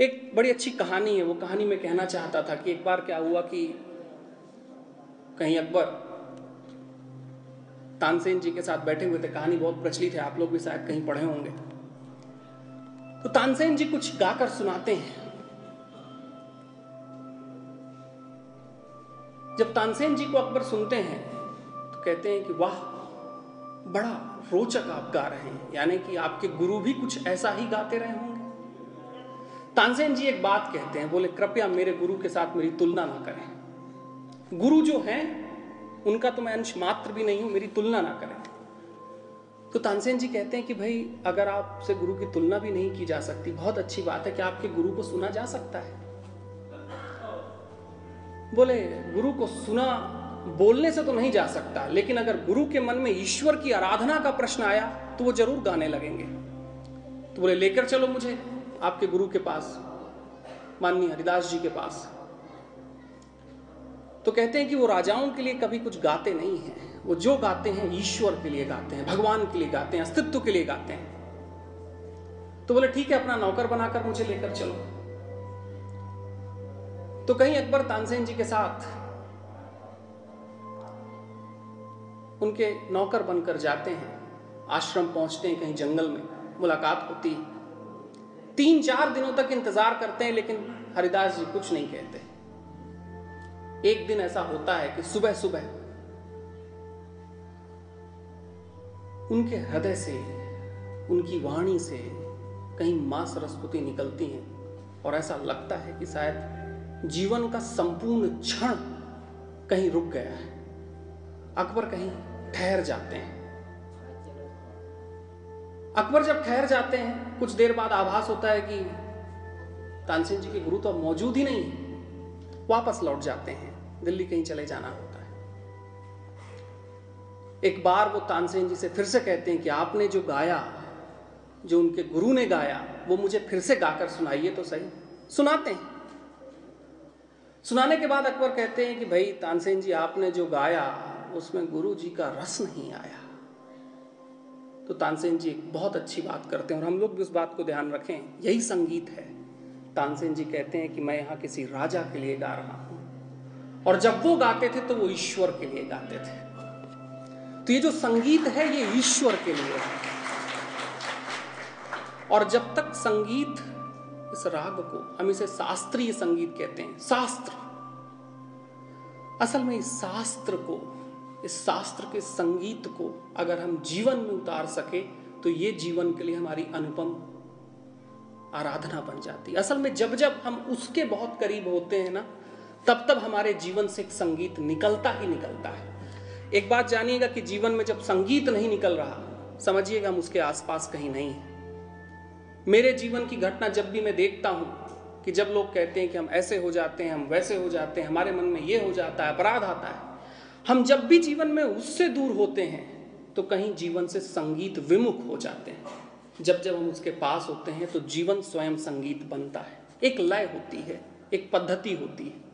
एक बड़ी अच्छी कहानी है, वो कहानी मैं कहना चाहता था कि एक बार क्या हुआ कि कहीं अकबर तानसेन जी के साथ बैठे हुए थे, कहानी बहुत प्रचलित है, आप लोग भी शायद कहीं पढ़े होंगे। तो तानसेन जी कुछ गाकर सुनाते हैं। जब तानसेन जी को अकबर सुनते हैं तो कहते हैं कि वाह, बड़ा रोचक आप गा रहे हैं, यानी कि आपके गुरु भी कुछ ऐसा ही गाते रहे होंगे। तानसेन जी एक बात कहते हैं, बोले, कृपया मेरे गुरु के साथ मेरी तुलना ना करें। गुरु जो हैं, उनका तो मैं अंश मात्र भी नहीं हूँ, मेरी तुलना ना करें। तो तानसेन जी कहते हैं कि, भाई, अगर आपसे गुरु की तुलना भी नहीं की जा सकती, बहुत अच्छी बात है कि आपके गुरु को सुना जा सकता है। बोले, गुरु को सुना, बोलने से तो नहीं जा सकता, लेकिन अगर गुरु के मन में ईश्वर की आराधना का प्रश्न आया तो वो ज़रूर गाने लगेंगे। तो बोले, लेकर चलो मुझे। आपके गुरु के पास, माननीय हरिदास जी के पास। तो कहते हैं कि वो राजाओं के लिए कभी कुछ गाते नहीं हैं। वो जो गाते हैं, ईश्वर के लिए गाते हैं, भगवान के लिए गाते हैं, अस्तित्व के लिए गाते हैं। तो बोले, ठीक है, अपना नौकर बनाकर मुझे लेकर चलो। तो कहीं अकबर तानसेन जी के साथ उनके नौकर बनकर जाते हैं, आश्रम पहुँचते हैं कहीं जंगल में, मुलाकात होती। तीन चार दिनों तक इंतज़ार करते हैं, लेकिन हरिदास जी कुछ नहीं कहते। एक दिन ऐसा होता है कि सुबह सुबह उनके हृदय से, उनकी वाणी से कहीं माँ सरस्वती निकलती हैं, और ऐसा लगता है कि शायद जीवन का संपूर्ण क्षण कहीं रुक गया है। अकबर कहीं ठहर जाते हैं। अकबर जब ठहर जाते हैं, कुछ देर बाद आभास होता है कि तानसेन जी के गुरु तो मौजूद ही नहीं वापस लौट जाते हैं। दिल्ली कहीं चले जाना होता है। एक बार वो तानसेन जी से फिर से कहते हैं कि आपने जो गाया, जो उनके गुरु ने गाया, वो मुझे फिर से गाकर सुनाइए तो सही। सुनाते हैं। सुनाने के बाद अकबर कहते हैं कि भाई, तानसेन जी, आपने जो गाया, उसमें गुरु जी का रस नहीं आया। तो तानसेन जी एक बहुत अच्छी बात करते हैं और हम लोग भी उस बात को ध्यान रखें। यही संगीत है। तानसेन जी कहते हैं कि मैं यहाँ किसी राजा के लिए गा रहा हूँ। और जब वो गाते थे तो वो ईश्वर के लिए गाते थे। तो ये जो संगीत है, ये ईश्वर के लिए है। और जब तक संगीत, इस राग को, हम इसे शास्त्रीय संगीत कहते हैं, शास्त्र। असल में इस शास्त्र को इस शास्त्र के संगीत को अगर हम जीवन में उतार सके तो ये जीवन के लिए हमारी अनुपम आराधना बन जाती है। असल में जब जब हम उसके बहुत करीब होते हैं ना, तब तब हमारे जीवन से एक संगीत निकलता ही निकलता है। एक बात जानिएगा कि जीवन में जब संगीत नहीं निकल रहा, समझिएगा हम उसके आसपास कहीं नहीं है। मेरे जीवन की घटना जब भी मैं देखता हूँ कि जब लोग कहते हैं कि हम ऐसे हो जाते हैं, हम वैसे हो जाते हैं, हमारे मन में ये हो जाता है, अपराध आता है हम जब भी जीवन में उससे दूर होते हैं तो कहीं जीवन से संगीत विमुख हो जाते हैं। जब जब हम उसके पास होते हैं तो जीवन स्वयं संगीत बनता है। एक लय होती है, एक पद्धति होती है।